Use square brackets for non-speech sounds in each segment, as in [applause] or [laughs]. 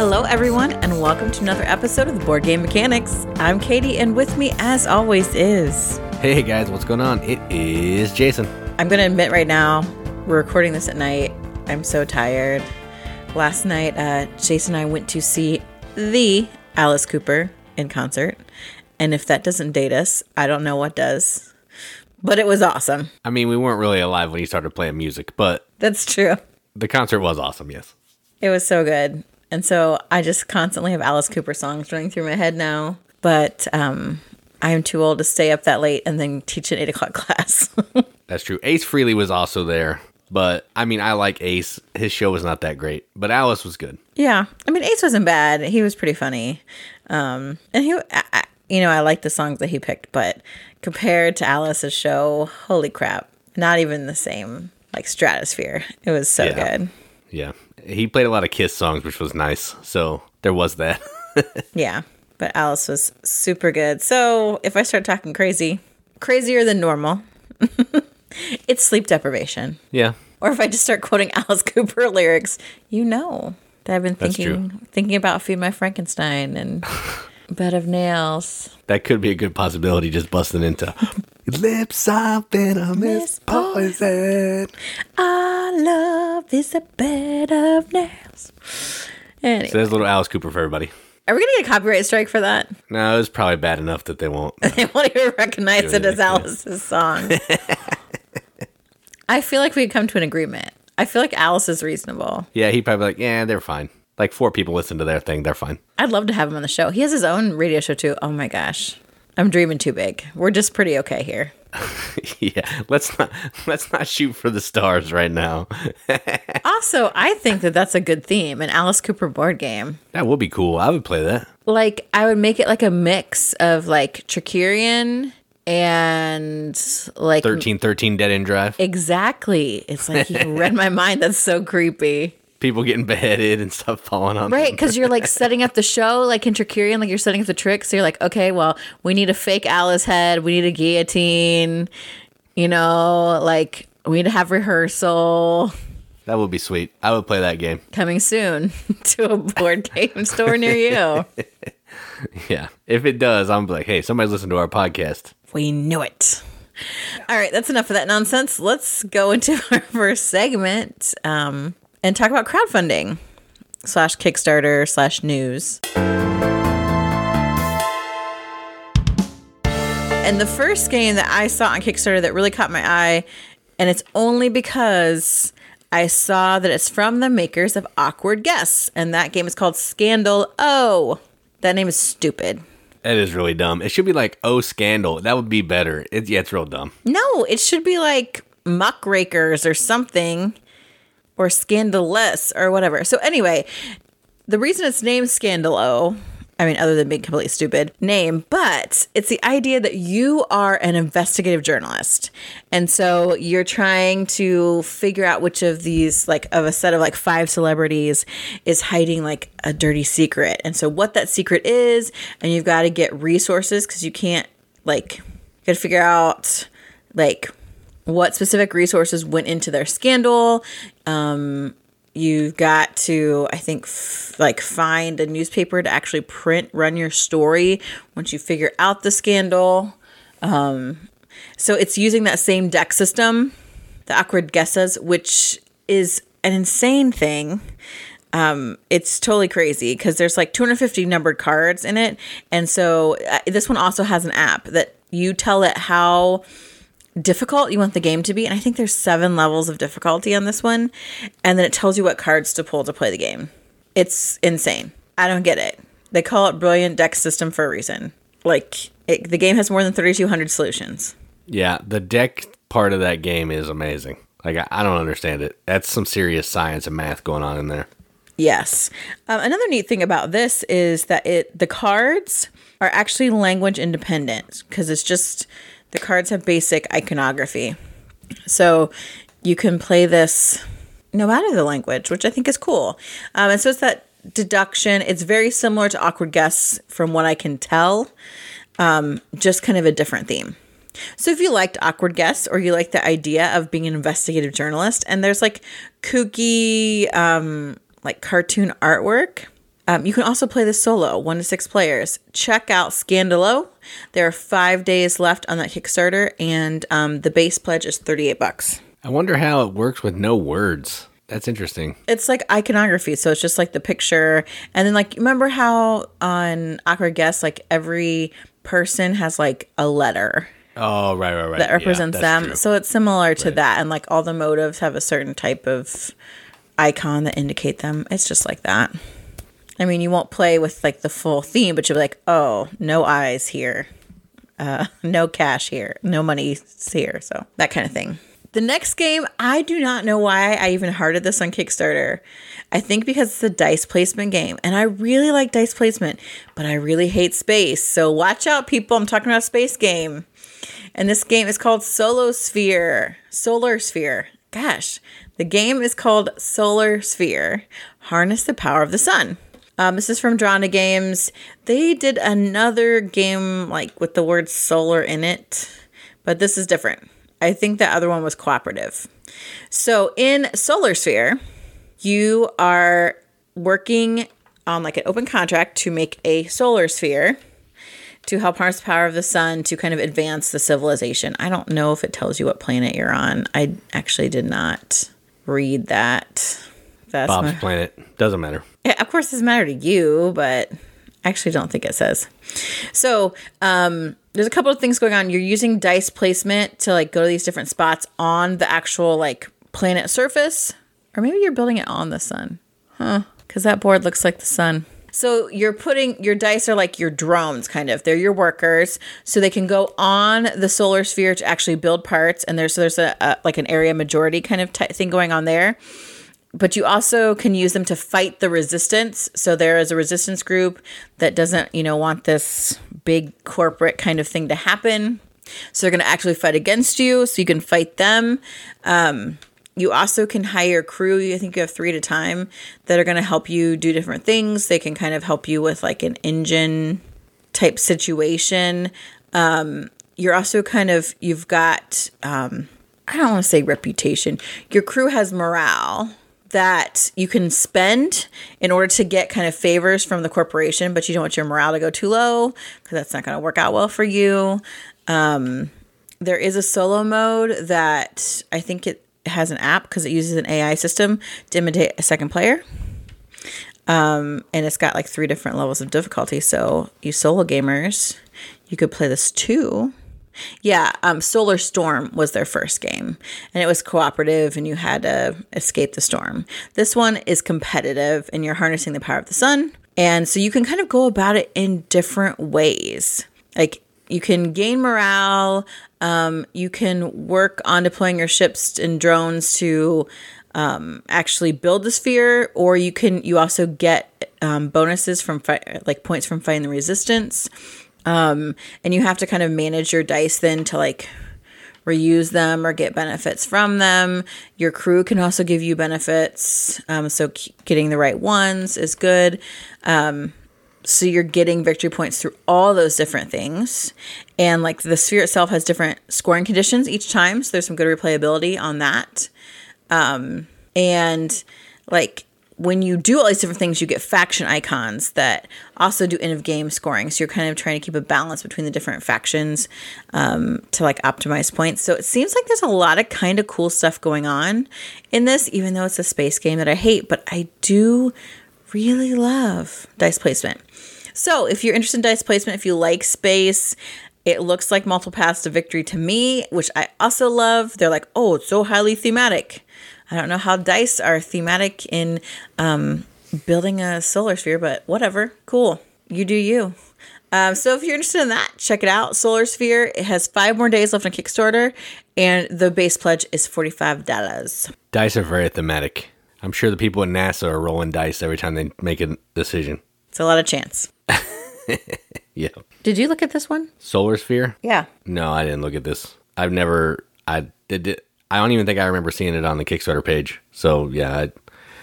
Hello, everyone, and welcome to another episode of the Board Game Mechanics. I'm Katie, and with me, as always, is. Hey guys, what's going on? It is Jason. I'm going to admit right now, we're recording this at night. I'm so tired. Last night, uh, Jason and I went to see the Alice Cooper in concert. And if that doesn't date us, I don't know what does. But it was awesome. I mean, we weren't really alive when he started playing music, but That's true. the concert was awesome, yes. It was so good. And so I just constantly have Alice Cooper songs running through my head now. But um, I am too old to stay up that late and then teach an eight o'clock [laughs] class. That's true. Ace Frehley was also there, but I mean, I like Ace. His show was not that great, but Alice was good. yeah. I mean, Ace wasn't bad. He was pretty funny. Um, and he, I, I- you know, I like the songs that he picked, but compared to Alice's show, holy crap, not even the same like stratosphere. It was so Yeah. good. Yeah. He played a lot of Kiss songs, which was nice. So there was that. [laughs] Yeah, but Alice was super good. So if I start talking crazy, crazier than normal, [laughs] it's sleep deprivation. yeah. Or if I just start quoting [laughs] Alice Cooper lyrics, you know that I've been thinking thinking about Feed My Frankenstein and Bed of Nails. That could be a good possibility just busting into Lips are venomous Miss poison. Our oh, love is a bed of nails. Anyway, So there's a little Alice Cooper for everybody. are we gonna get a copyright strike for that? No, it's probably bad enough that they won't. [laughs] They won't even recognize it as Alice's song. [laughs] I feel like we come to an agreement. I feel like Alice is reasonable. yeah, he'd probably be like, yeah, they're fine. Like four people listen to their thing, they're fine. I'd love to have him on the show. He has his own radio show too. Oh my gosh. I'm dreaming too big. We're just pretty okay here. [laughs] yeah, let's not let's not shoot for the stars right now. [laughs] Also, I think that that's a good theme, an Alice Cooper board game. that would be cool. I would play that. Like, I would make it like a mix of like Trickerion and like. Thirteen thirteen Dead End Drive. Exactly. It's like you [laughs] read my mind. That's so creepy. People getting beheaded and stuff falling on. Right, because you're like [laughs] setting up the show, like in like you're setting up the trick. So you're like, okay, well, we need a fake Alice head, we need a guillotine, you know, like we need to have rehearsal That would be sweet. I would play that game. coming soon [laughs] to a board game store near you. [laughs] Yeah, if it does, I'm like, hey, somebody's listening to our podcast. We knew it. All right, that's enough of that nonsense. Let's go into our first segment um, and talk about crowdfunding slash Kickstarter slash news. And the first game that I saw on Kickstarter that really caught my eye, and it's only because I saw that it's from the makers of Awkward Guests, and that game is called Scandal Oh. That name is stupid. That is really dumb. It should be like oh scandal. That would be better. It, yeah, it's real dumb. No, it should be like muckrakers or something, or scandalous or whatever. So anyway, the reason it's named Scandalo, I mean, other than being completely stupid name, but it's the idea that you are an investigative journalist, and so you're trying to figure out which of these, like, of a set of like five celebrities, is hiding like a dirty secret, and so what that secret is, and you've got to get resources because you can't like, got to figure out like what specific resources went into their scandal. Um, you've got to, I think, f- like find a newspaper to actually print, run your story once you figure out the scandal. Um, so it's using that same deck system, the awkward guesses, which is an insane thing. Um, it's totally crazy because there's like 250 numbered cards in it, and so uh, this one also has an app that you tell it how difficult you want the game to be and i think there's seven levels of difficulty on this one and then it tells you what cards to pull to play the game it's insane i don't get it they call it brilliant deck system for a reason like it, the game has more than 3200 solutions Yeah, the deck part of that game is amazing. Like I, I don't understand it. That's some serious science and math going on in there. Yes. Um, another neat thing about this is that it the cards are actually language independent because it's just the cards have basic iconography. So you can play this no matter the language, which I think is cool. Um, and so it's that deduction. It's very similar to Awkward Guests from what I can tell, um, just kind of a different theme. So if you liked Awkward Guests or you like the idea of being an investigative journalist, and there's like kooky, um, like cartoon artwork, Um, you can also play this solo, one to six players. Check out Scandalo. There are five days left on that Kickstarter, and um, the base pledge is 38 bucks. I wonder how it works with no words. That's interesting. It's like iconography, so it's just like the picture, and then like remember how on Awkward Guests, like every person has like a letter Oh, right, right, right. that represents Yeah, them. true. So it's similar to that, and like all the motives have a certain type of icon that indicate them. It's just like that. I mean, you won't play with like the full theme, but you'll be like, oh, no eyes here, uh, [laughs] no cash here, no money here, so that kind of thing. The next game, I do not know why I even hearted this on Kickstarter. I think because it's a dice placement game, and I really like dice placement, but I really hate space. So watch out, people. I'm talking about space game. And this game is called Solo Sphere. Solar Sphere. Gosh, the game is called Solar Sphere. Harness the power of the sun. Um, this is from Dranda Games. They did another game like with the word solar in it, but this is different. I think the other one was cooperative. So in Solar Sphere, you are working on like an open contract to make a solar sphere to help harness the power of the sun to kind of advance the civilization. I don't know if it tells you what planet you're on. I actually did not read that. That's Bob's my- Planet. Doesn't matter. yeah, of course, doesn't matter to you, but I actually don't think it says. So, um, there's a couple of things going on. You're using dice placement to like go to these different spots on the actual like planet surface, or maybe you're building it on the sun, huh? Because that board looks like the sun. So you're putting your dice are like your drones, kind of. They're your workers, so they can go on the solar sphere to actually build parts. And there's there's a, a like an area majority kind of ty thing going on there but you also can use them to fight the resistance. So there is a resistance group that doesn't, you know, want this big corporate kind of thing to happen. So they're going to actually fight against you. So you can fight them. Um, you also can hire crew. I think you have three at a time that are going to help you do different things. They can kind of help you with like an engine type situation. Um, you're also kind of you've got um, I don't want to say reputation. Your crew has morale that you can spend in order to get kind of favors from the corporation, but you don't want your morale to go too low because that's not going to work out well for you. Um, there is a solo mode that I think it has an app because it uses an AI system to imitate a second player. Um, and it's got like three different levels of difficulty. So you solo gamers, you could play this too. Yeah, um, Solar Storm was their first game, and it was cooperative, and you had to escape the storm. This one is competitive, and you're harnessing the power of the sun, and so you can kind of go about it in different ways. Like you can gain morale, um, you can work on deploying your ships and drones to um, actually build the sphere, or you can you also get um, bonuses from fi- like points from fighting the resistance um, and you have to kind of manage your dice then to like reuse them or get benefits from them. Your crew can also give you benefits, um, so getting the right ones is good. Um, so you're getting victory points through all those different things, and like the sphere itself has different scoring conditions each time. So there's some good replayability on that, um, and like when you do all these different things, you get faction icons that also do end of game scoring. So you're kind of trying to keep a balance between the different factions um, to like optimize points. So it seems like there's a lot of kind of cool stuff going on in this, even though it's a space game that I hate, but I do really love dice placement. So if you're interested in dice placement, if you like space, it looks like multiple paths to victory to me, which I also love. They're like, oh, it's so highly thematic. I don't know how dice are thematic in um, building a solar sphere, but whatever. Cool. You do you. Um, so if you're interested in that, check it out. Solar Sphere. It has five more days left on Kickstarter, and the base pledge is forty-five dollars. Dice are very thematic. I'm sure the people at NASA are rolling dice every time they make a decision. It's a lot of chance. [laughs] Yeah. Did you look at this one? Solar sphere? Yeah. No, I didn't look at this. I've never. I did. I don't even think I remember seeing it on the Kickstarter page. So yeah, I,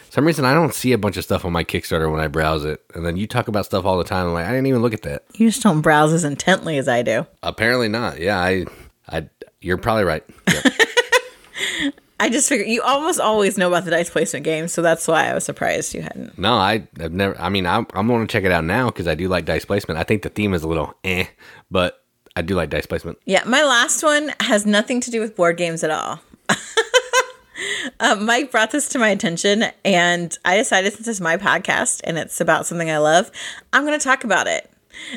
some reason I don't see a bunch of stuff on my Kickstarter when I browse it, and then you talk about stuff all the time. I'm like, I didn't even look at that. You just don't browse as intently as I do. Apparently not. Yeah, I. I. You're probably right. Yep. [laughs] I just figured you almost always know about the dice placement game, so that's why I was surprised you hadn't. No, I, I've never. I mean, I'm, I'm going to check it out now because I do like dice placement. I think the theme is a little eh, but I do like dice placement. Yeah, my last one has nothing to do with board games at all. [laughs] uh, Mike brought this to my attention, and I decided since it's my podcast and it's about something I love, I'm going to talk about it.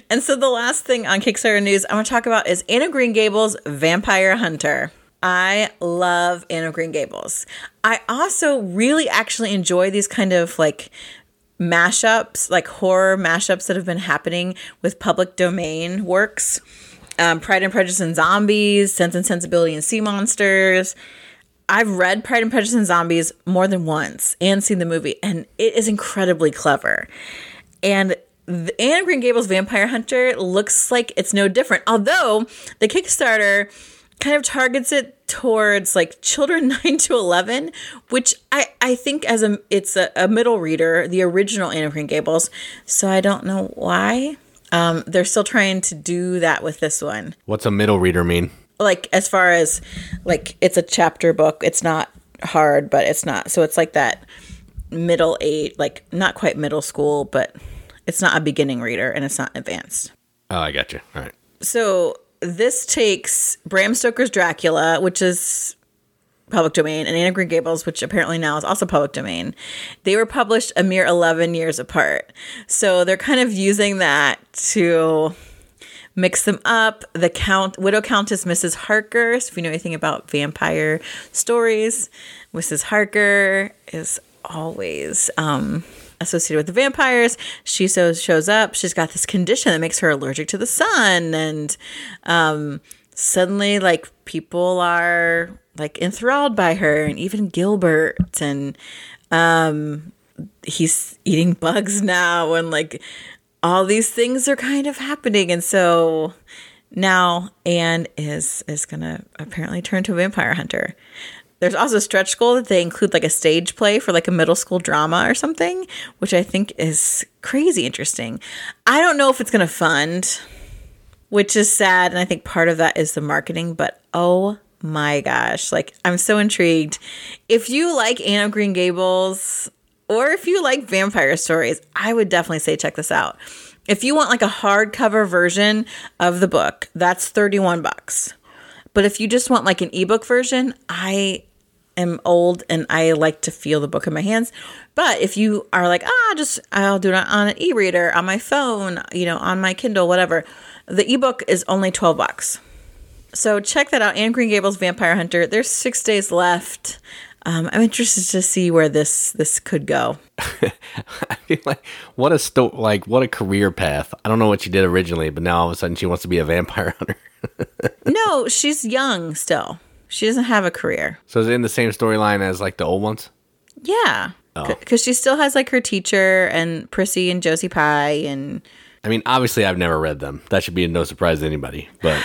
And so the last thing on Kickstarter news I want to talk about is Anna Green Gables Vampire Hunter. I love Anne of Green Gables. I also really actually enjoy these kind of like mashups, like horror mashups that have been happening with public domain works. Um, Pride and Prejudice and Zombies, Sense and Sensibility and Sea Monsters. I've read Pride and Prejudice and Zombies more than once and seen the movie, and it is incredibly clever. And Anne of Green Gables Vampire Hunter looks like it's no different. Although the Kickstarter kind of targets it towards like children [laughs] 9 to 11 which i i think as a it's a, a middle reader the original anne of green gables so i don't know why um, they're still trying to do that with this one What's a middle reader mean? Like as far as like it's a chapter book it's not hard but it's not so it's like that middle age like not quite middle school but it's not a beginning reader and it's not advanced Oh, I got you. All right. so this takes Bram Stoker's Dracula, which is public domain, and anna Green Gables, which apparently now is also public domain. They were published a mere 11 years apart. So they're kind of using that to mix them up. The count Widow Countess Mrs. Harker, so if you know anything about vampire stories, Mrs. Harker is always um associated with the vampires. She so shows up. She's got this condition that makes her allergic to the sun, and um, suddenly, like people are like enthralled by her, and even Gilbert, and um, he's eating [laughs] bugs now, and like all these things are kind of happening, and so now Anne is is gonna apparently turn to a vampire hunter. There's also stretch goal that they include like a stage play for like a middle school drama or something, which I think is crazy interesting. I don't know if it's to fund, which is sad. And I think part of that is the marketing, but oh my gosh, like I'm so intrigued. If you like Anne of Green Gables or if you like vampire stories, I would definitely say check this out. If you want like a hardcover version of the book, that's 31 bucks. But if you just want like an ebook version, I am old and I like to feel the book in my hands. But if you are like, ah, just I'll do it on an e-reader, on my phone, you know, on my Kindle, whatever. The ebook is only 12 bucks. So check that out. Anne Green Gables Vampire Hunter. There's six days left. Um, I'm interested to see where this this could go. [laughs] I feel like what a sto- like what a career path. I don't know what she did originally, but now all of a sudden she wants to be a vampire [laughs] hunter. no, she's young still. She doesn't have a career. so is it in the same storyline as like the old ones? Yeah, because she still has like her teacher and Prissy and Josie Pye and I mean, obviously I've never read them. That should be no surprise to anybody. But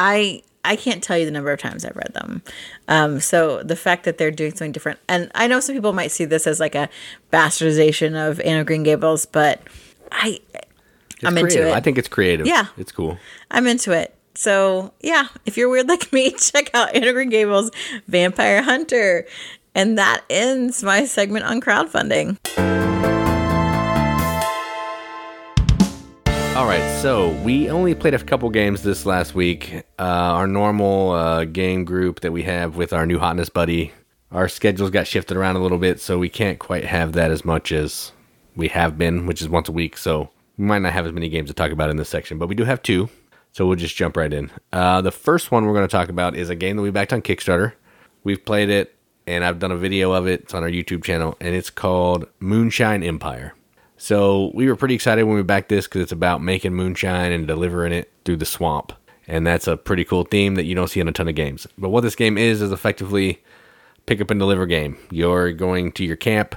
I I can't tell you the number of times I've read them. Um, so the fact that they're doing something different, and I know some people might see this as like a bastardization of Anne of Green Gables, but I it's I'm into it. I think it's creative. Yeah. It's cool. I'm into it. So yeah, if you're weird like me, [laughs] check out Anne of Green Gables Vampire Hunter. And that ends my segment on crowdfunding. All right, so we only played a couple games this last week. Uh, our normal uh, game group that we have with our new hotness buddy, our schedules got shifted around a little bit, so we can't quite have that as much as we have been, which is once a week. So we might not have as many games to talk about in this section, but we do have two. So we'll just jump right in. Uh, the first one we're going to talk about is a game that we backed on Kickstarter. We've played it, and I've done a video of it. It's on our YouTube channel, and it's called Moonshine Empire. So we were pretty excited when we backed this because it's about making moonshine and delivering it through the swamp. And that's a pretty cool theme that you don't see in a ton of games. But what this game is, is effectively pick up and deliver game. You're going to your camp,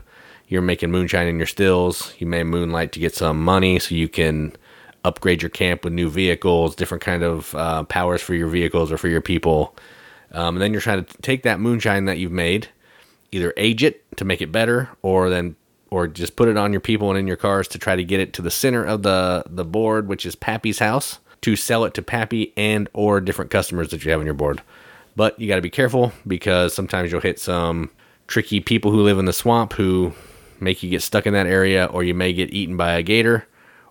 you're making moonshine in your stills, you may moonlight to get some money so you can upgrade your camp with new vehicles, different kind of uh, powers for your vehicles or for your people. Um, and then you're trying to take that moonshine that you've made, either age it to make it better, or then or just put it on your people and in your cars to try to get it to the center of the the board, which is Pappy's house, to sell it to Pappy and or different customers that you have on your board. But you got to be careful because sometimes you'll hit some tricky people who live in the swamp who make you get stuck in that area, or you may get eaten by a gator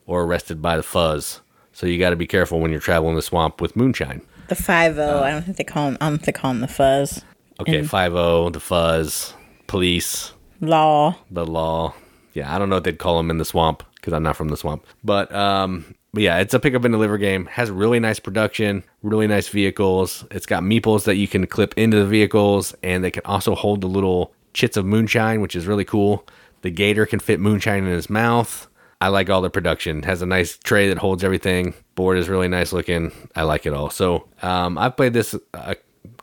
or arrested by the fuzz. So you got to be careful when you're traveling the swamp with moonshine. The five O. I don't think they call him. I don't think they call him the fuzz. Okay, five O, the fuzz, police, Law. the law. Yeah, I don't know what they'd call them in the swamp because I'm not from the swamp. But um, but yeah, it's a pickup and deliver game. Has really nice production, really nice vehicles. It's got meeples that you can clip into the vehicles, and they can also hold the little chits of moonshine, which is really cool. The gator can fit moonshine in his mouth. I like all the production. Has a nice tray that holds everything. Board is really nice looking. I like it all. So um, I've played this a,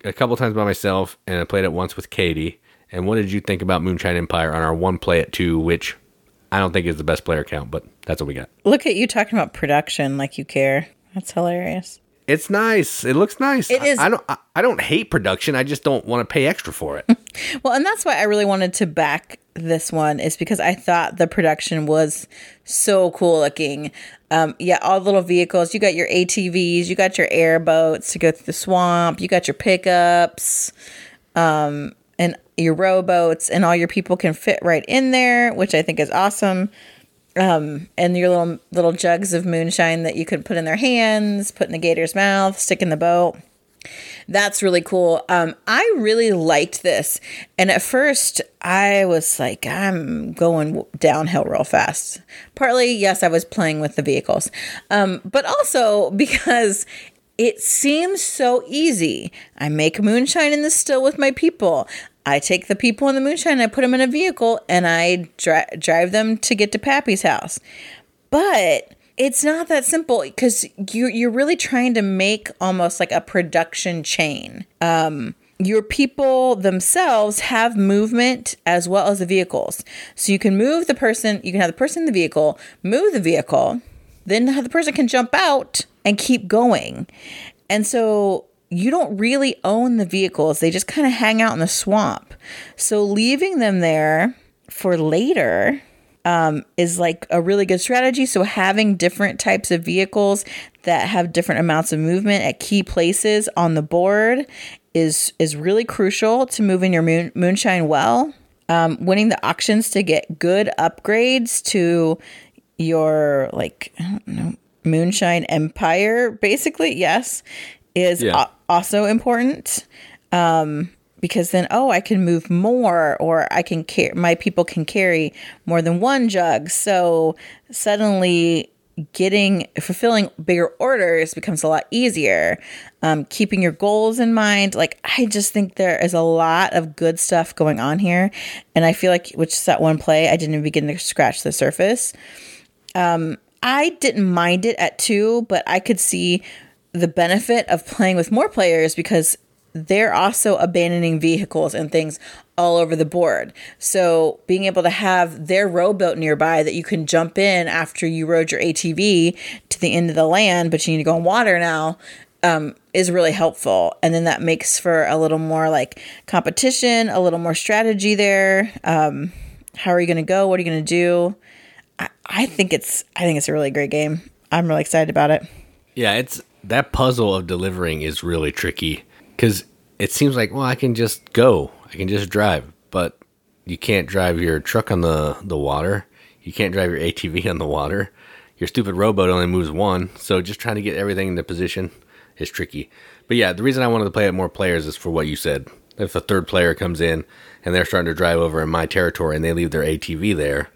a couple times by myself, and I played it once with Katie. And what did you think about Moonshine Empire on our one play at two, which I don't think is the best player count, but that's what we got. Look at you talking about production like you care. That's hilarious. It's nice. It looks nice. It is- I, I don't. I, I don't hate production. I just don't want to pay extra for it. [laughs] Well, and that's why I really wanted to back this one is because I thought the production was so cool looking. Um, yeah, all the little vehicles. You got your ATVs, you got your airboats to go through the swamp, you got your pickups, um, and your rowboats, and all your people can fit right in there, which I think is awesome. Um, and your little little jugs of moonshine that you could put in their hands, put in the gator's mouth, stick in the boat. That's really cool. Um, I really liked this. And at first, I was like, I'm going downhill real fast. Partly, yes, I was playing with the vehicles, um, but also [laughs] because it seems so easy. I make moonshine in the still with my people. I take the people in the moonshine, I put them in a vehicle, and I dri- drive them to get to Pappy's house. But it's not that simple because you you're really trying to make almost like a production chain. Um, your people themselves have movement as well as the vehicles, so you can move the person. You can have the person in the vehicle move the vehicle, then the person can jump out and keep going, and so you don't really own the vehicles. They just kind of hang out in the swamp. So leaving them there for later um, is like a really good strategy. So having different types of vehicles that have different amounts of movement at key places on the board is is really crucial to moving your moon, moonshine well. Um, winning the auctions to get good upgrades to your like I don't know moonshine empire basically yes is Yeah. Also important um, because then oh I can move more or I can carry my people can carry more than one jug. So suddenly getting fulfilling bigger orders becomes a lot easier. Um, keeping your goals in mind like I just think there is a lot of good stuff going on here. And I feel like which is that one play I didn't even begin to scratch the surface. I didn't mind it at two, but I could see the benefit of playing with more players because they're also abandoning vehicles and things all over the board. So being able to have their rowboat nearby that you can jump in after you rode your ATV to the end of the land, but you need to go on water now, um, is really helpful. And then that makes for a little more like competition, a little more strategy there. Um, how are you going to go? What are you going to do? I, I think it's I think it's a really great game. I'm really excited about it. Yeah, it's that puzzle of delivering is really tricky because it seems like well, I can just go, I can just drive, but you can't drive your truck on the the water. You can't drive your ATV [laughs] on the water. Your stupid rowboat only moves one, so just trying to get everything into position is tricky. But yeah, the reason I wanted to play it more players is for what you said. If a third player comes in and they're starting to drive over in my territory and they leave their ATV there,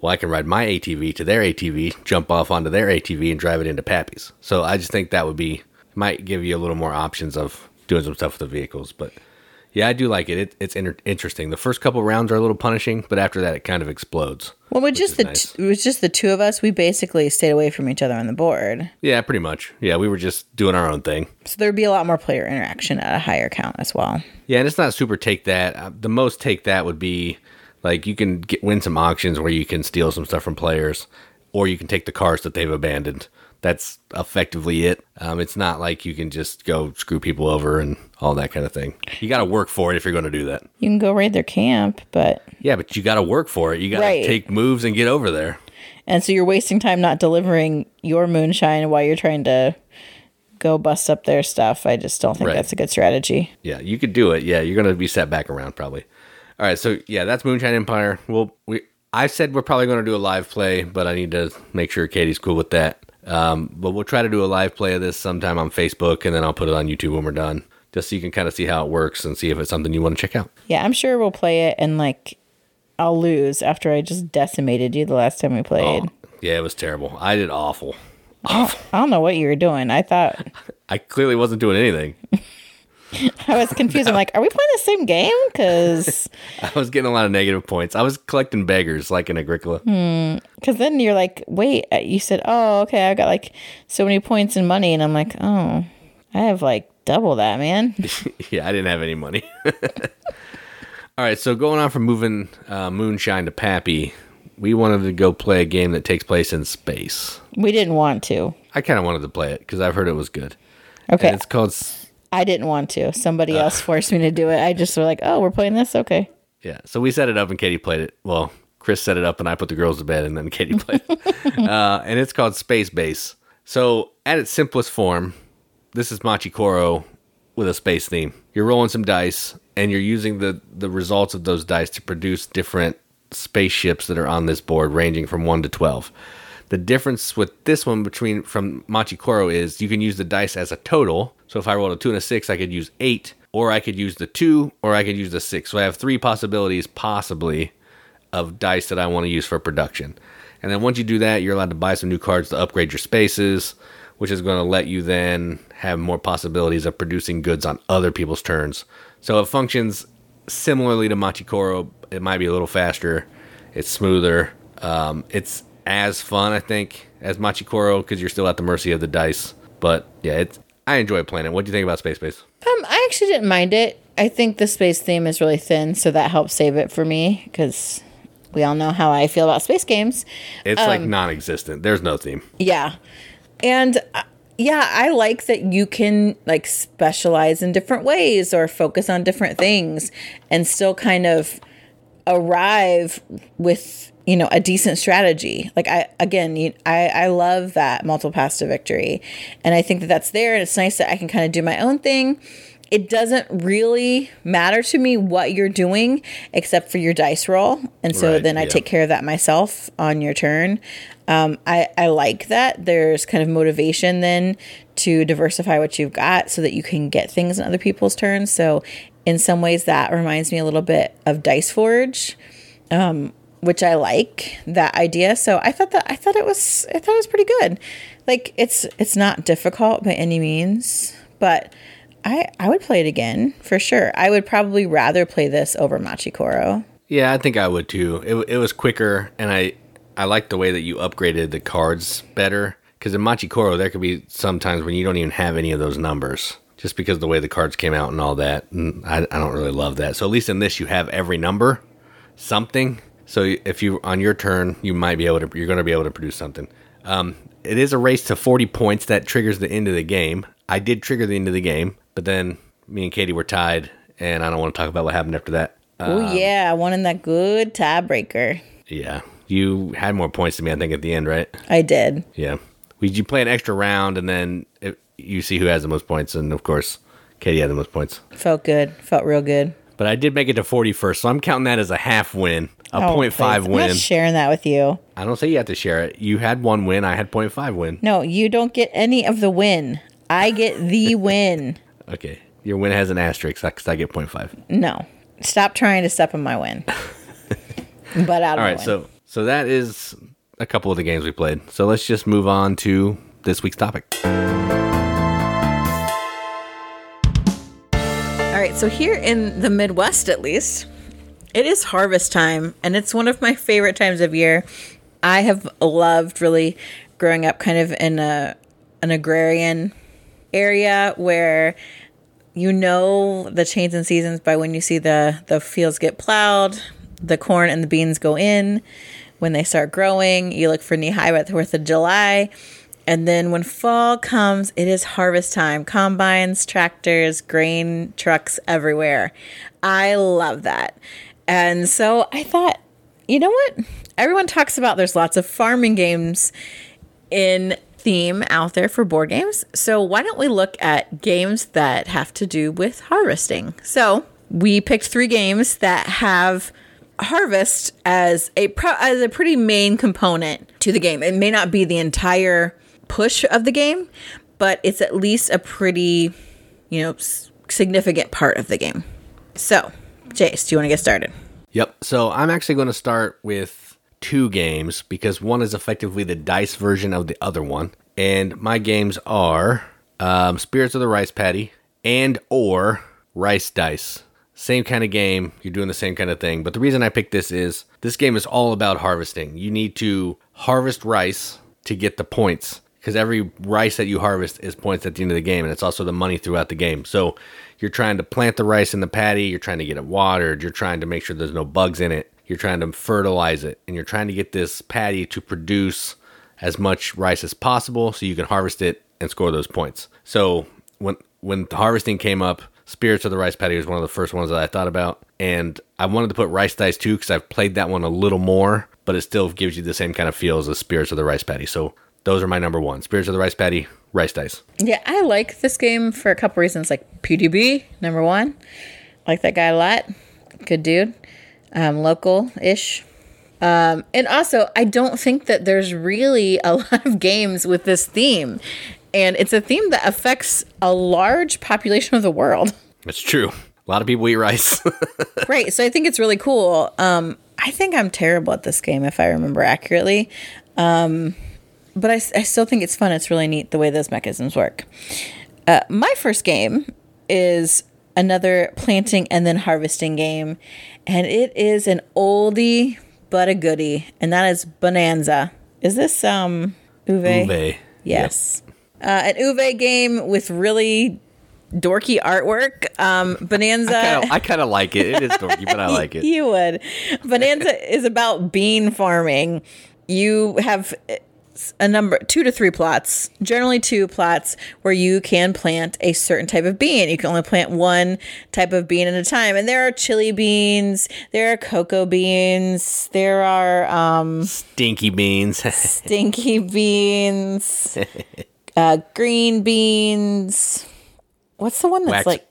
well, I can ride my ATV to their ATV, jump off onto their ATV, and drive it into Pappy's. So I just think that would be might give you a little more options of doing some stuff with the vehicles. But yeah, I do like it. it it's inter- interesting. The first couple rounds are a little punishing, but after that, it kind of explodes. Well, with just the nice. t- it was just the two of us, we basically stayed away from each other on the board. Yeah, pretty much. Yeah, we were just doing our own thing. So there'd be a lot more player interaction at a higher count as well. Yeah, and it's not super take that. Uh, the most take that would be like you can get win some auctions where you can steal some stuff from players, or you can take the cars that they've abandoned. That's effectively it. Um, it's not like you can just go screw people over and all that kind of thing. You got to work for it if you're going to do that. You can go raid their camp, but Yeah, but you got to work for it. You got to Right. take moves and get over there. and so you're wasting time not delivering your moonshine while you're trying to go bust up their stuff. I just don't think Right. that's a good strategy. Yeah, you could do it. Yeah, you're gonna be set back around probably. All right, so yeah, that's Moonshine Empire. Well, we I said we're probably gonna do a live play, but I need to make sure Katie's cool with that. Um, but we'll try to do a live play of this sometime on Facebook, and then I'll put it on YouTube when we're done, just so you can kind of see how it works and see if it's something you want to check out. Yeah, I'm sure we'll play it and like I'll lose after I just decimated you the last time we played. Oh, yeah, it was terrible. I did awful. I don't know what you were doing. I thought [laughs] I clearly wasn't doing anything. [laughs] [laughs] I was confused. I'm like, are we playing the same game? Because [laughs] I was getting a lot of negative points. I was collecting beggars like in Agricola. because then you're like, wait, uh, you said, oh, okay, I got like so many points and money, and I'm like, oh, I have like double that, man. [laughs] yeah, I didn't have any money. All right, so going on from moving uh, Moonshine to Pappy, we wanted to go play a game that takes place in space. we didn't want to. I kind of wanted to play it because I've heard it was good. Okay, And it's called, I didn't want to. Somebody else forced me to do it. I just were like, oh, we're playing this. Okay. yeah. So we set it up and Katie played it. Well, Chris set it up and I put the girls to bed and then Katie played it. [laughs] uh, and it's called Space Base. So at its simplest form, this is Machikoro with a space theme. You're rolling some dice and you're using the, the results of those dice to produce different spaceships that are on this board, ranging from 1 to 12. The difference with this one between from Machikoro is you can use the dice as a total. So if I rolled a 2 and a 6, I could use 8, or I could use the 2, or I could use the 6. So I have three possibilities, possibly, of dice that I want to use for production. And then once you do that, you're allowed to buy some new cards to upgrade your spaces, which is going to let you then have more possibilities of producing goods on other people's turns. So it functions similarly to Machikoro. It might be a little faster. It's smoother. Um, it's as fun, I think, as Machikoro because you're still at the mercy of the dice. But yeah, it's I enjoy playing it. What do you think about Space Base? Um, I actually didn't mind it. I think the space theme is really thin, so that helps save it for me because we all know how I feel about space games. It's like non-existent. There's no theme. Yeah. And uh, yeah, I like that you can like specialize in different ways or focus on different things and still kind of arrive with, you know, a decent strategy. Like I again, you, I I love that multiple paths to victory. And I think that that's there and it's nice that I can kind of do my own thing. It doesn't really matter to me what you're doing except for your dice roll. And so Right, then I yeah. take care of that myself on your turn. Um, I, I like that. There's kind of motivation then to diversify what you've got so that you can get things in other people's turns. So, in some ways, that reminds me a little bit of Dice Forge, um, which I like that idea. So I thought that I thought it was I thought it was pretty good. Like it's it's not difficult by any means, but I I would play it again for sure. I would probably rather play this over Machikoro. Yeah, I think I would too. It, it was quicker, and I I like the way that you upgraded the cards better. Because in Machikoro, there could be sometimes when you don't even have any of those numbers, just because the way the cards came out and all that. And I, I don't really love that. So at least in this, you have every number, something. So if you on your turn, you might be able to. You're going to be able to produce something. Um, it is a race to 40 points that triggers the end of the game. I did trigger the end of the game, but then me and Katie were tied, and I don't want to talk about what happened after that. oh yeah, I won in that good tiebreaker. Yeah. You had more points than me, I think, at the end, right? I did. Yeah. We you play an extra round, and then it, you see who has the most points, and of course, Katie had the most points. Felt good. Felt real good. But I did make it to 41st, so I'm counting that as a half win, a Oh, point five please. I'm win. not sharing that with you. I don't say you have to share it. You had one win, I had 0.5 win. No, you don't get any of the win. I get the [laughs] win. Okay. Your win has an asterisk because I get 0.5. No. Stop trying to step on my win. [laughs] but out of All win. so so that is a couple of the games we played. So let's just move on to this week's topic. All right, so here in the Midwest, at least, it is harvest time, and it's one of my favorite times of year. I have loved really growing up kind of in a an agrarian area where you know the change in seasons by when you see the the fields get plowed, the corn and the beans go in. When they start growing, you look for knee high by the Fourth of July. And then when fall comes, it is harvest time. Combines, tractors, grain trucks everywhere. I love that. And so I thought, you know what? Everyone talks about there's lots of farming games in theme out there for board games. So why don't we look at games that have to do with harvesting? So we picked three games that have harvest as a pro- as a pretty main component to the game. It may not be the entire push of the game, but it's at least a pretty, you know, significant part of the game. So, Jace, do you want to get started? Yep. So I'm actually going to start with two games because one is effectively the dice version of the other one, and my games are um, Spirits of the Rice Paddy and or Rice Dice. Same kind of game. You're doing the same kind of thing. But the reason I picked this is this game is all about harvesting. You need to harvest rice to get the points because every rice that you harvest is points at the end of the game, and it's also the money throughout the game. So you're trying to plant the rice in the paddy, you're trying to get it watered, you're trying to make sure there's no bugs in it, you're trying to fertilize it, and you're trying to get this paddy to produce as much rice as possible so you can harvest it and score those points. So when when harvesting came up, Spirits of the Rice Paddy was one of the first ones that I thought about, and I wanted to put Rice Dice too because I've played that one a little more, but it still gives you the same kind of feel as the Spirits of the Rice Paddy. So those are my number one: Spirits of the Rice Paddy, Rice Dice. Yeah, I like this game for a couple reasons. Like PDB, number one. Like that guy a lot. Good dude. Um, local ish. Um, and also, I don't think that there's really a [laughs] lot of games with this theme. And it's a theme that affects a large population of the world. [laughs] It's true. A lot of people eat rice. [laughs] right. So I think it's really cool. Um, I think I'm terrible at this game, if I remember accurately. Um, but I, I still think it's fun. It's really neat the way those mechanisms work. Uh, my first game is another planting and then harvesting game, and it is an oldie but a goodie, and that is Bonanza. Is this um Uwe? Uwe. Yes. Uh, an Uwe game with really dorky artwork. Um, Bonanza. I kind of like it. It is dorky, but I [laughs] like it. You would. Bonanza is about bean farming. You have a number two to three plots, generally two plots where you can plant a certain type of bean. You can only plant one type of bean at a time. And there are chili beans, there are cocoa beans, there are um Stinky beans. [laughs] stinky beans, [laughs] uh, green beans. What's the one that's wax, like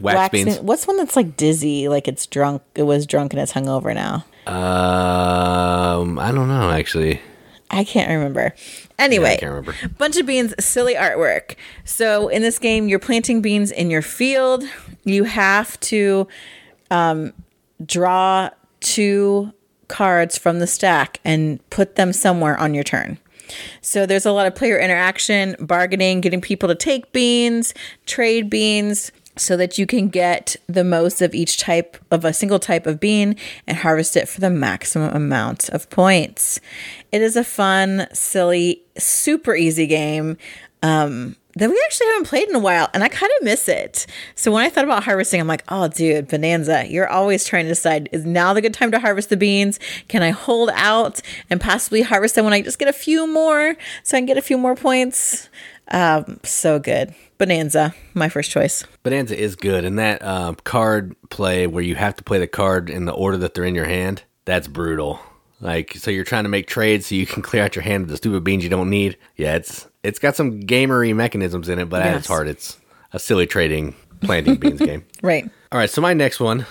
wax, beans. bean- What's one that's like dizzy, like it's drunk? It was drunk and it's hungover now. Um, I don't know actually. I can't remember. Anyway, can't remember. bunch of beans, silly artwork. So in this game, you're planting beans in your field. You have to um, draw two cards from the stack and put them somewhere on your turn. So there's a lot of player interaction, bargaining, getting people to take beans, trade beans, so that you can get the most of each type of a single type of bean and harvest it for the maximum amount of points. It is a fun, silly, super easy game. Um, that we actually haven't played in a while and I kind of miss it. So when I thought about harvesting, I'm like, oh, dude, Bonanza, you're always trying to decide is now the good time to harvest the beans? Can I hold out and possibly harvest them when I just get a few more so I can get a few more points? Um, so good. Bonanza, my first choice. Bonanza is good, and that um, card play where you have to play the card in the order that they're in your hand. That's brutal. Like, so you're trying to make trades so you can [laughs] clear out your hand of the stupid beans you don't need. Yeah, it's it's got some gamery mechanisms in it, but at its Yes. heart, it's a silly trading planting beans game. [laughs] Right. All right, so my next one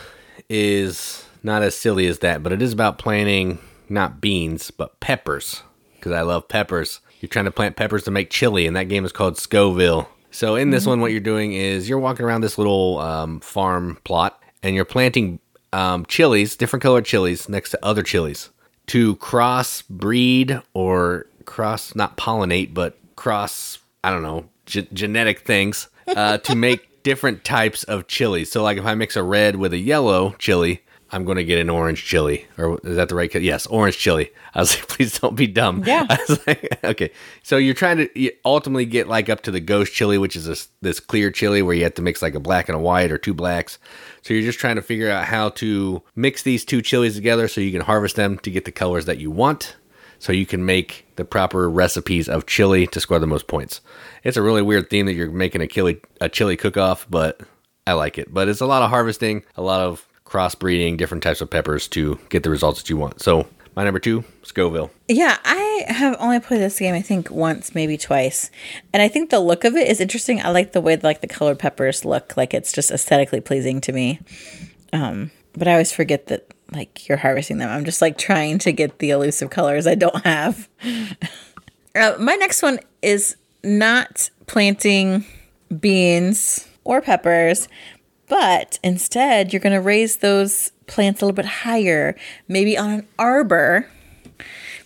is not as silly as that, but it is about planting not beans, but peppers because I love peppers. You're trying to plant peppers to make chili, and that game is called Scoville. So in this one, what you're doing is you're walking around this little um, farm plot, and you're planting um, chilies, different colored chilies, next to other chilies to cross breed or cross not pollinate, but cross I don't know ge- genetic things uh, to make [laughs] different types of chilies. So like if I mix a red with a yellow chili, I'm going to get an orange chili. Or is that the right? Yes, orange chili. I was [laughs] like, please don't be dumb. Yeah. [laughs] I was like, okay. So you're trying to you ultimately get like up to the ghost chili, which is this this clear chili where you have to mix like a black and a white or two blacks. So you're just trying to figure out how to mix these two chilies together so you can harvest them to get the colors that you want. So you can make the proper recipes of chili to score the most points. It's a really weird theme that you're making a chili a chili cook off, but I like it. But it's a lot of harvesting, a lot of crossbreeding different types of peppers to get the results that you want. So My number two, Scoville. Yeah, I have only played this game I think once, maybe twice, and I think the look of it is interesting. I like the way like the colored peppers look, like it's just aesthetically pleasing to me. Um, but I always forget that like you're harvesting them. I'm just like trying to get the elusive colors I don't have. [laughs] uh, my next one is not planting beans or peppers, but instead you're going to raise those plants a little bit higher, maybe on an arbor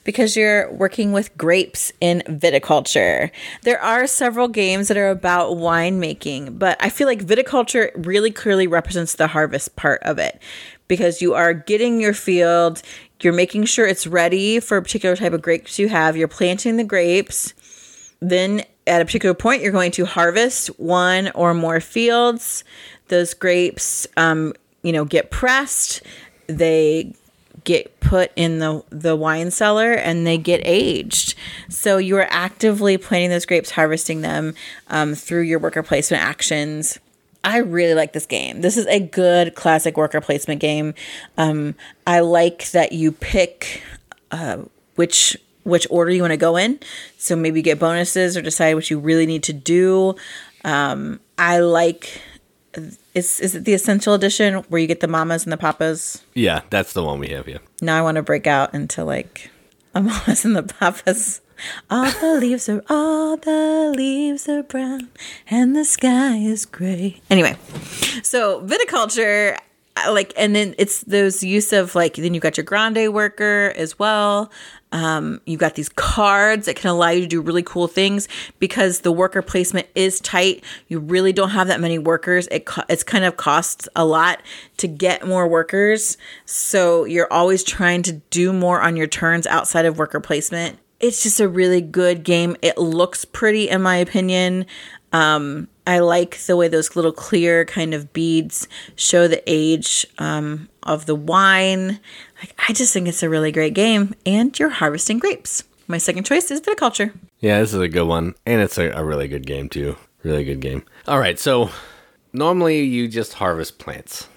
because you're working with grapes in viticulture. There are several games that are about winemaking, but I feel like viticulture really clearly represents the harvest part of it because you are getting your field, you're making sure it's ready for a particular type of grapes you have, you're planting the grapes. Then at a particular point, you're going to harvest one or more fields. Those grapes, um, you know, get pressed. They get put in the the wine cellar and they get aged. So you are actively planting those grapes, harvesting them um, through your worker placement actions. I really like this game. This is a good classic worker placement game. Um, I like that you pick uh, which which order you want to go in. So maybe get bonuses or decide what you really need to do. Um, I like is is it the essential edition where you get the mamas and the papas? Yeah, that's the one we have. Yeah. Now I want to break out into like a mamas and the papas. All the leaves are all the leaves are brown and the sky is gray. Anyway, so viticulture like and then it's those use of like then you got your grande worker as well um, you got these cards that can allow you to do really cool things because the worker placement is tight. You really don't have that many workers. It co- it's kind of costs a lot to get more workers. So you're always trying to do more on your turns outside of worker placement. It's just a really good game. It looks pretty, in my opinion. Um, I like the way those little clear kind of beads show the age um, of the wine. Like, I just think it's a really great game, and you're harvesting grapes. My second choice is viticulture. Yeah, this is a good one, and it's a, a really good game too. Really good game. All right, so normally you just harvest plants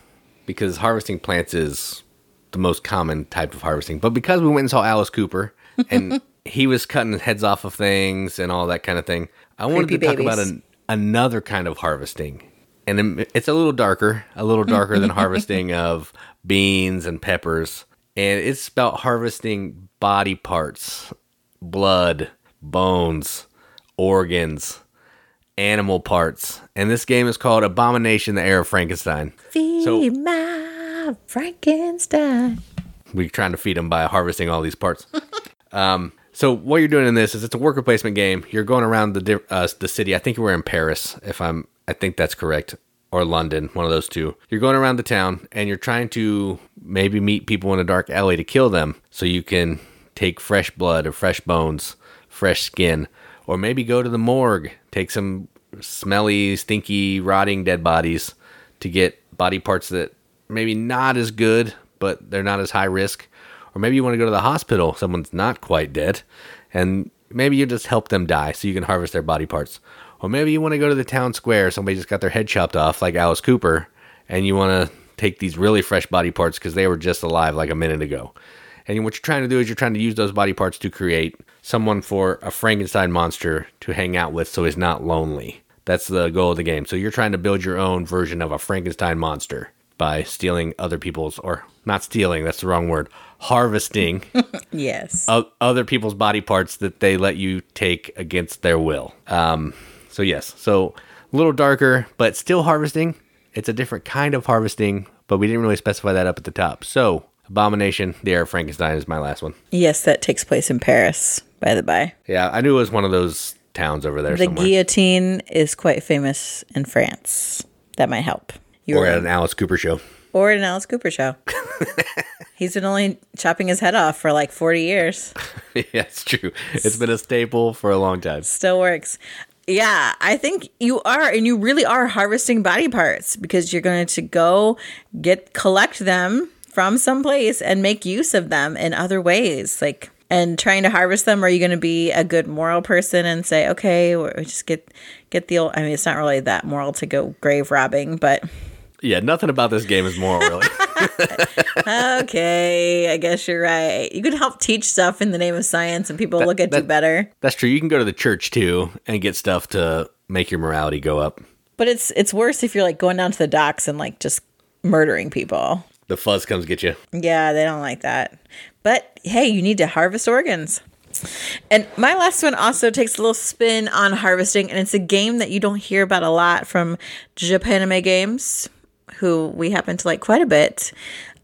because harvesting plants is the most common type of harvesting. But because we went and saw Alice Cooper [laughs] and he was cutting heads off of things and all that kind of thing, I wanted to Creepy talk babies. about an, another kind of harvesting. And it's a little darker, a little darker than [laughs] harvesting of beans and peppers. And it's about harvesting body parts, blood, bones, organs, animal parts. And this game is called Abomination the Heir of Frankenstein. Feed So- my Frankenstein. we're trying to feed him by harvesting all these parts. [laughs] um, so what you're doing in this is it's a worker placement game. You're going around the uh, the city. I think you were in Paris, if I'm. I think that's correct, or London, one of those two. You're going around the town and you're trying to maybe meet people in a dark alley to kill them, so you can take fresh blood or fresh bones, fresh skin, or maybe go to the morgue, take some smelly, stinky, rotting dead bodies to get body parts that maybe not as good, but they're not as high risk. Or maybe you want to go to the hospital, someone's not quite dead, and maybe you just help them die so you can harvest their body parts. Or maybe you want to go to the town square, somebody just got their head chopped off, like Alice Cooper, and you want to take these really fresh body parts because they were just alive like a minute ago. And what you're trying to do is you're trying to use those body parts to create someone for a Frankenstein monster to hang out with so he's not lonely. That's the goal of the game. So you're trying to build your own version of a Frankenstein monster by stealing other people's, or not stealing, that's the wrong word, harvesting [laughs] Yes. o- other people's body parts that they let you take against their will. Um, so yes, so a little darker, but still harvesting. It's a different kind of harvesting, but we didn't really specify that up at the top. So Abomination, the Heir of Frankenstein is my last one. yes, that takes place in Paris, by the by. Yeah, I knew it was one of those towns over there The somewhere. guillotine is quite famous in France. That might help. You or were at an Alice Cooper show. or at an Alice Cooper show. [laughs] He's been only chopping his head off for like 40 years. [laughs] yeah, it's true. It's been a staple for a long time. Still works. Yeah, I think you are, and you really are harvesting body parts because you're going to go get collect them from someplace and make use of them in other ways. Like, and trying to harvest them, are you going to be a good moral person and say, okay, we just get get the old? I mean, it's not really that moral to go grave robbing, but Yeah, nothing about this game is moral, really. [laughs] [laughs] okay, I guess you're right. You can help teach stuff in the name of science and people look at you better. That's true. You can go to the church too and get stuff to make your morality go up. But it's it's worse if you're like going down to the docks and like just murdering people. The fuzz comes get you. Yeah, they don't like that. But hey, you need to harvest organs. And my last one also takes a little spin on harvesting, and it's a game that you don't hear about a lot from Japanime Games, who we happen to like quite a bit.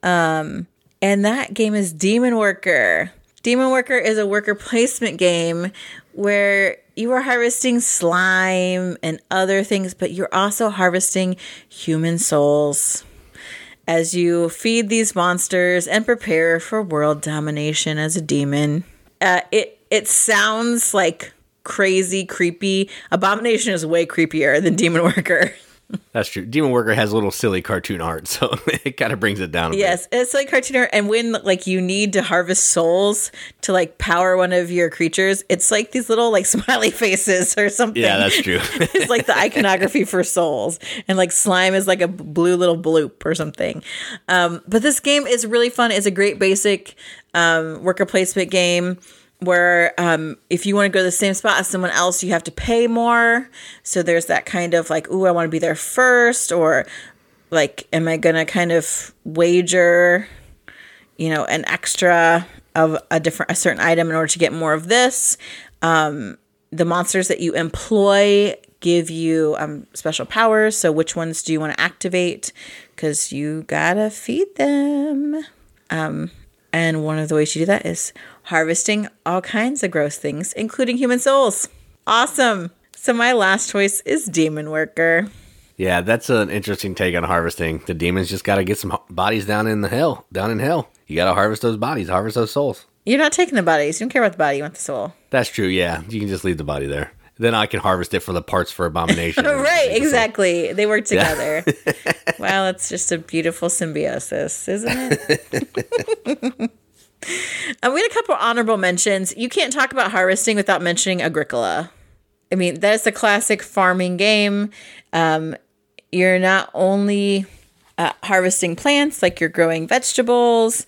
Um, and that game is Demon Worker. Demon Worker is a worker placement game where you are harvesting slime and other things, but you're also harvesting human souls as you feed these monsters and prepare for world domination as a demon. Uh, it it sounds like crazy, creepy. Abomination is way creepier than Demon Worker. [laughs] That's true. Demon Worker has a little silly cartoon art, so [laughs] it kind of brings it down. A yes, it's like cartoon art. And when like you need to harvest souls to like power one of your creatures, it's like these little like [laughs] smiley faces or something. Yeah, that's true. [laughs] it's like the iconography for souls and like slime is like a blue little bloop or something um, but this game is really fun it's a great basic um, worker placement game where um, if you want to go to the same spot as someone else you have to pay more so there's that kind of like ooh i want to be there first or like am i gonna kind of wager you know an extra of a different a certain item in order to get more of this um, the monsters that you employ give you um, special powers. So, which ones do you want to activate? Because you gotta feed them. Um, and one of the ways you do that is harvesting all kinds of gross things, including human souls. Awesome. So, my last choice is Demon Worker. Yeah, that's an interesting take on harvesting. The demons just got to get some bodies down in the hell, down in hell. You got to harvest those bodies, harvest those souls. You're not taking the bodies. You don't care about the body. You want the soul. That's true. Yeah, you can just leave the body there. Then I can harvest it for the parts for abomination. [laughs] right, exactly. They work together. [laughs] wow, it's just a beautiful symbiosis, isn't it? [laughs] um, we had a couple honorable mentions. You can't talk about harvesting without mentioning Agricola. I mean, that's a classic farming game. Um, you're not only uh, harvesting plants, like you're growing vegetables.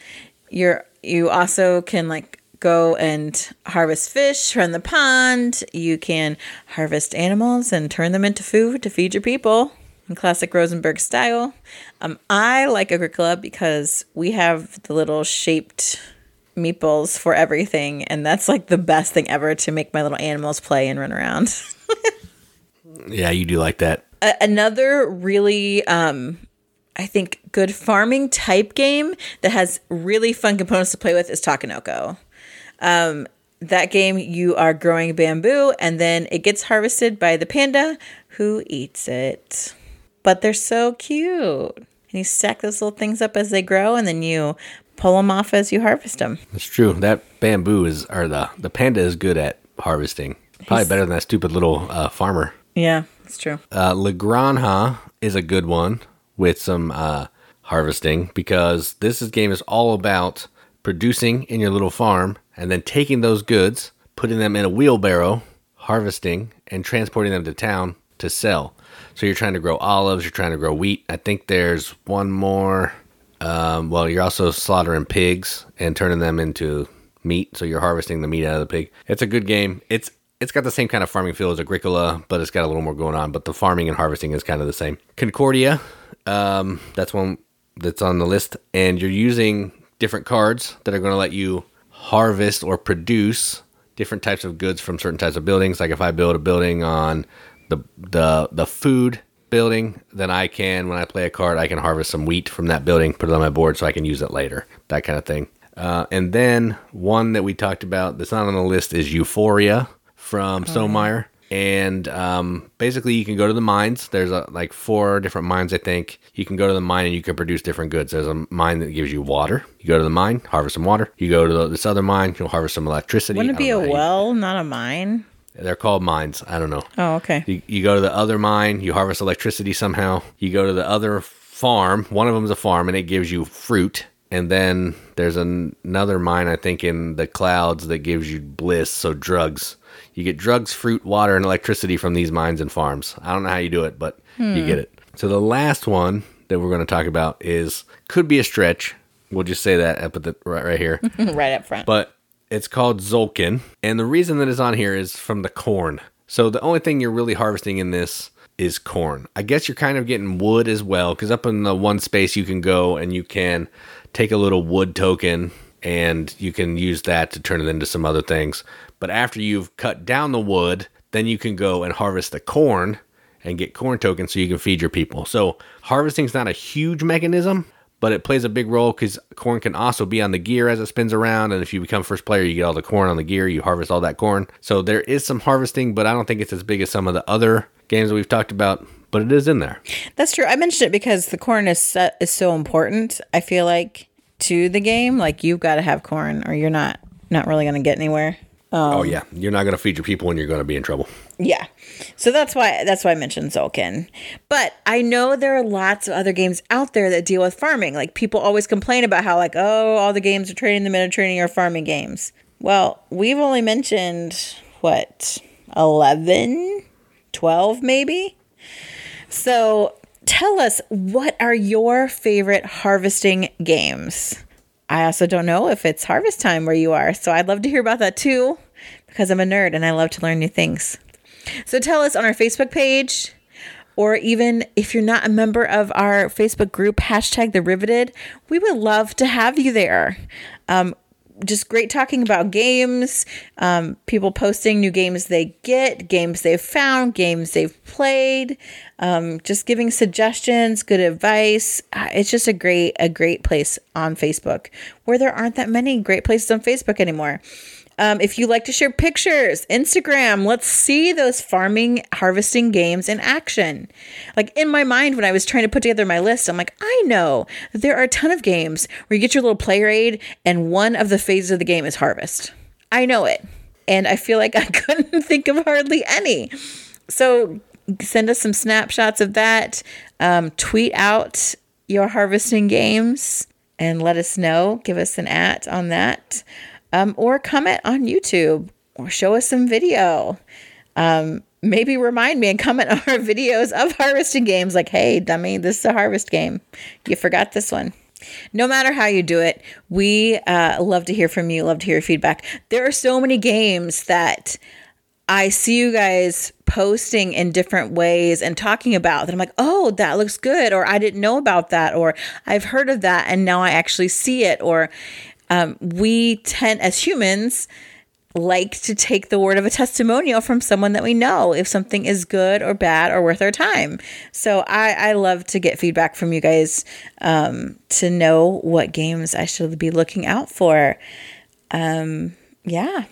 You're you also can like go and harvest fish from the pond. You can harvest animals and turn them into food to feed your people in classic Rosenberg style. Um, I like Agricola because we have the little shaped meeples for everything, and that's like the best thing ever to make my little animals play and run around. [laughs] yeah, you do like that. A- another really um I think good farming type game that has really fun components to play with is Takenoko. Um, that game, you are growing bamboo and then it gets harvested by the panda who eats it. But they're so cute. And you stack those little things up as they grow and then you pull them off as you harvest them. That's true. That bamboo is, or the the panda is good at harvesting. Probably better than that stupid little uh, farmer. Yeah, it's true. Uh, La Granja is a good one with some uh, harvesting because this is, game is all about producing in your little farm and then taking those goods, putting them in a wheelbarrow, harvesting, and transporting them to town to sell. So you're trying to grow olives, you're trying to grow wheat. I think there's one more. Um, well, you're also slaughtering pigs and turning them into meat. So you're harvesting the meat out of the pig. It's a good game. It's it's got the same kind of farming feel as Agricola, but it's got a little more going on. But the farming and harvesting is kind of the same. Concordia, um, that's one that's on the list, and you're using different cards that are going to let you harvest or produce different types of goods from certain types of buildings. Like if I build a building on the the the food building, then I can when I play a card, I can harvest some wheat from that building, put it on my board so I can use it later. That kind of thing. Uh, and then one that we talked about that's not on the list is Euphoria from Stonemaier. And um, basically, you can go to the mines. There's a, like four different mines, I think. You can go to the mine and you can produce different goods. There's a mine that gives you water. You go to the mine, harvest some water. You go to the, this other mine, you'll harvest some electricity. Wouldn't it be a how you- well, not a mine? They're called mines. I don't know. Oh, okay. You, you go to the other mine, you harvest electricity somehow. You go to the other farm, one of them is a farm, and it gives you fruit. And then there's an, another mine, I think, in the clouds that gives you bliss, so drugs. You get drugs, fruit, water, and electricity from these mines and farms. I don't know how you do it, but you hmm. get it. So the last one that we're going to talk about is could be a stretch. We'll just say that up at the right, right here. [laughs] right up front. but it's called Tzolk'in, and the reason that it's on here is from the corn. So the only thing you're really harvesting in this is corn. I guess you're kind of getting wood as well, because up in the one space you can go and you can take a little wood token and you can use that to turn it into some other things. But after you've cut down the wood, then you can go and harvest the corn and get corn tokens so you can feed your people. So harvesting's not a huge mechanism, but it plays a big role because corn can also be on the gear as it spins around. And if you become first player, you get all the corn on the gear, you harvest all that corn. So there is some harvesting, but I don't think it's as big as some of the other games that we've talked about, but it is in there. That's true. I mentioned it because the corn is so, is so important. I feel like to the game, like you've got to have corn, or you're not not really going to get anywhere. Oh um, yeah, you're not going to feed your people, and you're going to be in trouble. Yeah. So that's why that's why I mentioned Tzolk'in. But I know there are lots of other games out there that deal with farming. Like people always complain about how like, oh, all the games are trading the Mediterranean are farming games. Well, we've only mentioned what 11, 12 maybe. So tell us what are your favorite harvesting games? I also don't know if it's harvest time where you are. So I'd love to hear about that too because I'm a nerd and I love to learn new things. So tell us on our Facebook page, or even if you're not a member of our Facebook group, hashtag the riveted, we would love to have you there. Um, just great talking about games, um, people posting new games they get, games they've found, games they've played, um, just giving suggestions, good advice. Uh, It's just a great, a great place on Facebook where there aren't that many great places on Facebook anymore. Um, if you like to share pictures, Instagram, let's see those farming, harvesting games in action. Like in my mind, when I was trying to put together my list, I'm like, I know there are a ton of games where you get your little player aid and one of the phases of the game is harvest. I know it. And I feel like [laughs] I couldn't think of hardly any. So send us some snapshots of that. Um, tweet out your harvesting games and let us know. Give us an at on that um, or comment on YouTube or show us some video. Um, maybe remind me and comment [laughs] on our videos of harvesting games like, hey, dummy, this is a harvest game. You forgot this one. No matter how you do it, we uh, love to hear from you, love to hear your feedback. There are so many games that I see you guys posting in different ways and talking about that. I'm like, oh, that looks good, or I didn't know about that, or I've heard of that, and now I actually see it, or um, we tend as humans like to take the word of a testimonial from someone that we know if something is good or bad or worth our time. So I, I love to get feedback from you guys um, to know what games I should be looking out for. Um, yeah.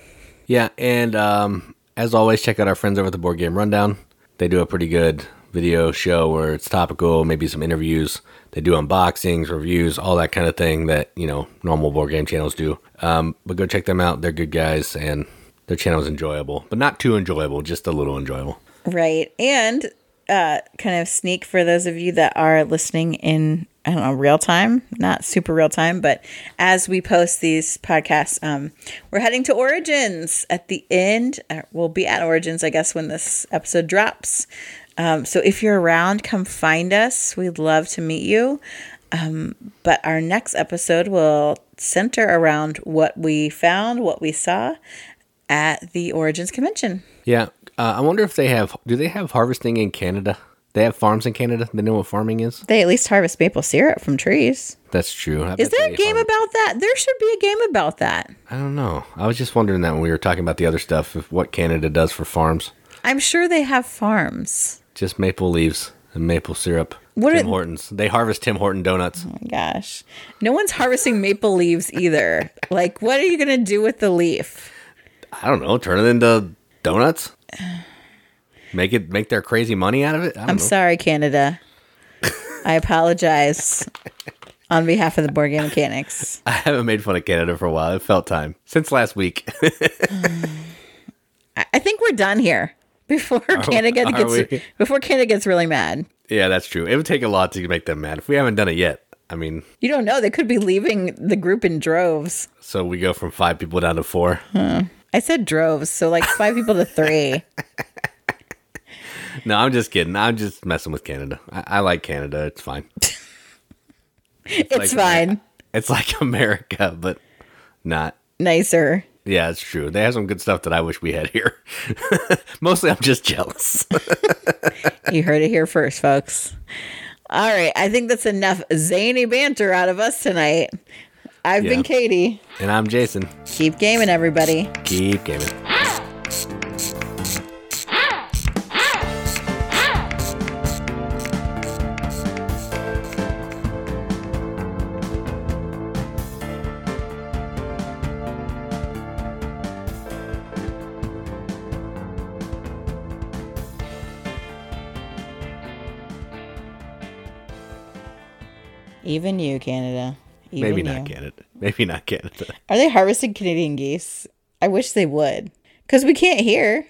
Yeah, and um, as always, check out our friends over at the Board Game Rundown. They do a pretty good video show where it's topical, maybe some interviews. They do unboxings, reviews, all that kind of thing that you know normal board game channels do. Um, but go check them out; they're good guys, and their channel is enjoyable, but not too enjoyable, just a little enjoyable. Right. And uh, kind of sneak for those of you that are listening in, I don't know, real time, not super real time, but as we post these podcasts, um, we're heading to Origins at the end. Uh, we'll be at Origins, I guess, when this episode drops. Um, so if you're around, come find us. We'd love to meet you. Um, but our next episode will center around what we found, what we saw at the Origins convention. Yeah, uh, I wonder if they have. Do they have harvesting in Canada? They have farms in Canada. They know what farming is. They at least harvest maple syrup from trees. That's true. I Is there a game about that? There should be a game about that. I don't know. I was just wondering that when we were talking about the other stuff, if what Canada does for farms. I'm sure they have farms. Just maple leaves and maple syrup. What Tim are- Hortons. They harvest Tim Horton donuts. Oh my gosh. No one's harvesting maple leaves either. [laughs] Like, what are you going to do with the leaf? I don't know. Turn it into donuts. [sighs] Make it make their crazy money out of it. I know. sorry, Canada. [laughs] I apologize on behalf of the board game mechanics. [laughs] I haven't made fun of Canada for a while. It felt time since last week. [sighs] I think we're done here [laughs] before Canada are gets we? before Canada gets really mad. yeah, that's true. It would take a lot to make them mad. If we haven't done it yet, I mean, You don't know; they could be leaving the group in droves. so we go from five people down to four. I said droves, so like five people to three. [laughs] No, I'm just kidding. I'm just messing with Canada. I, I like Canada. It's fine. [laughs] It's fine. It's like America, but not. Nicer. Yeah, it's true. They have some good stuff that I wish we had here. [laughs] Mostly, I'm just jealous. [laughs] You heard it here first, folks. All right. I think that's enough zany banter out of us tonight. I've been Katie. and I'm Jason. Keep gaming, everybody. Keep gaming. Even you, Canada. Even Maybe you. not Canada. Maybe not Canada. Are they harvesting Canadian geese? I wish they would. Because we can't hear.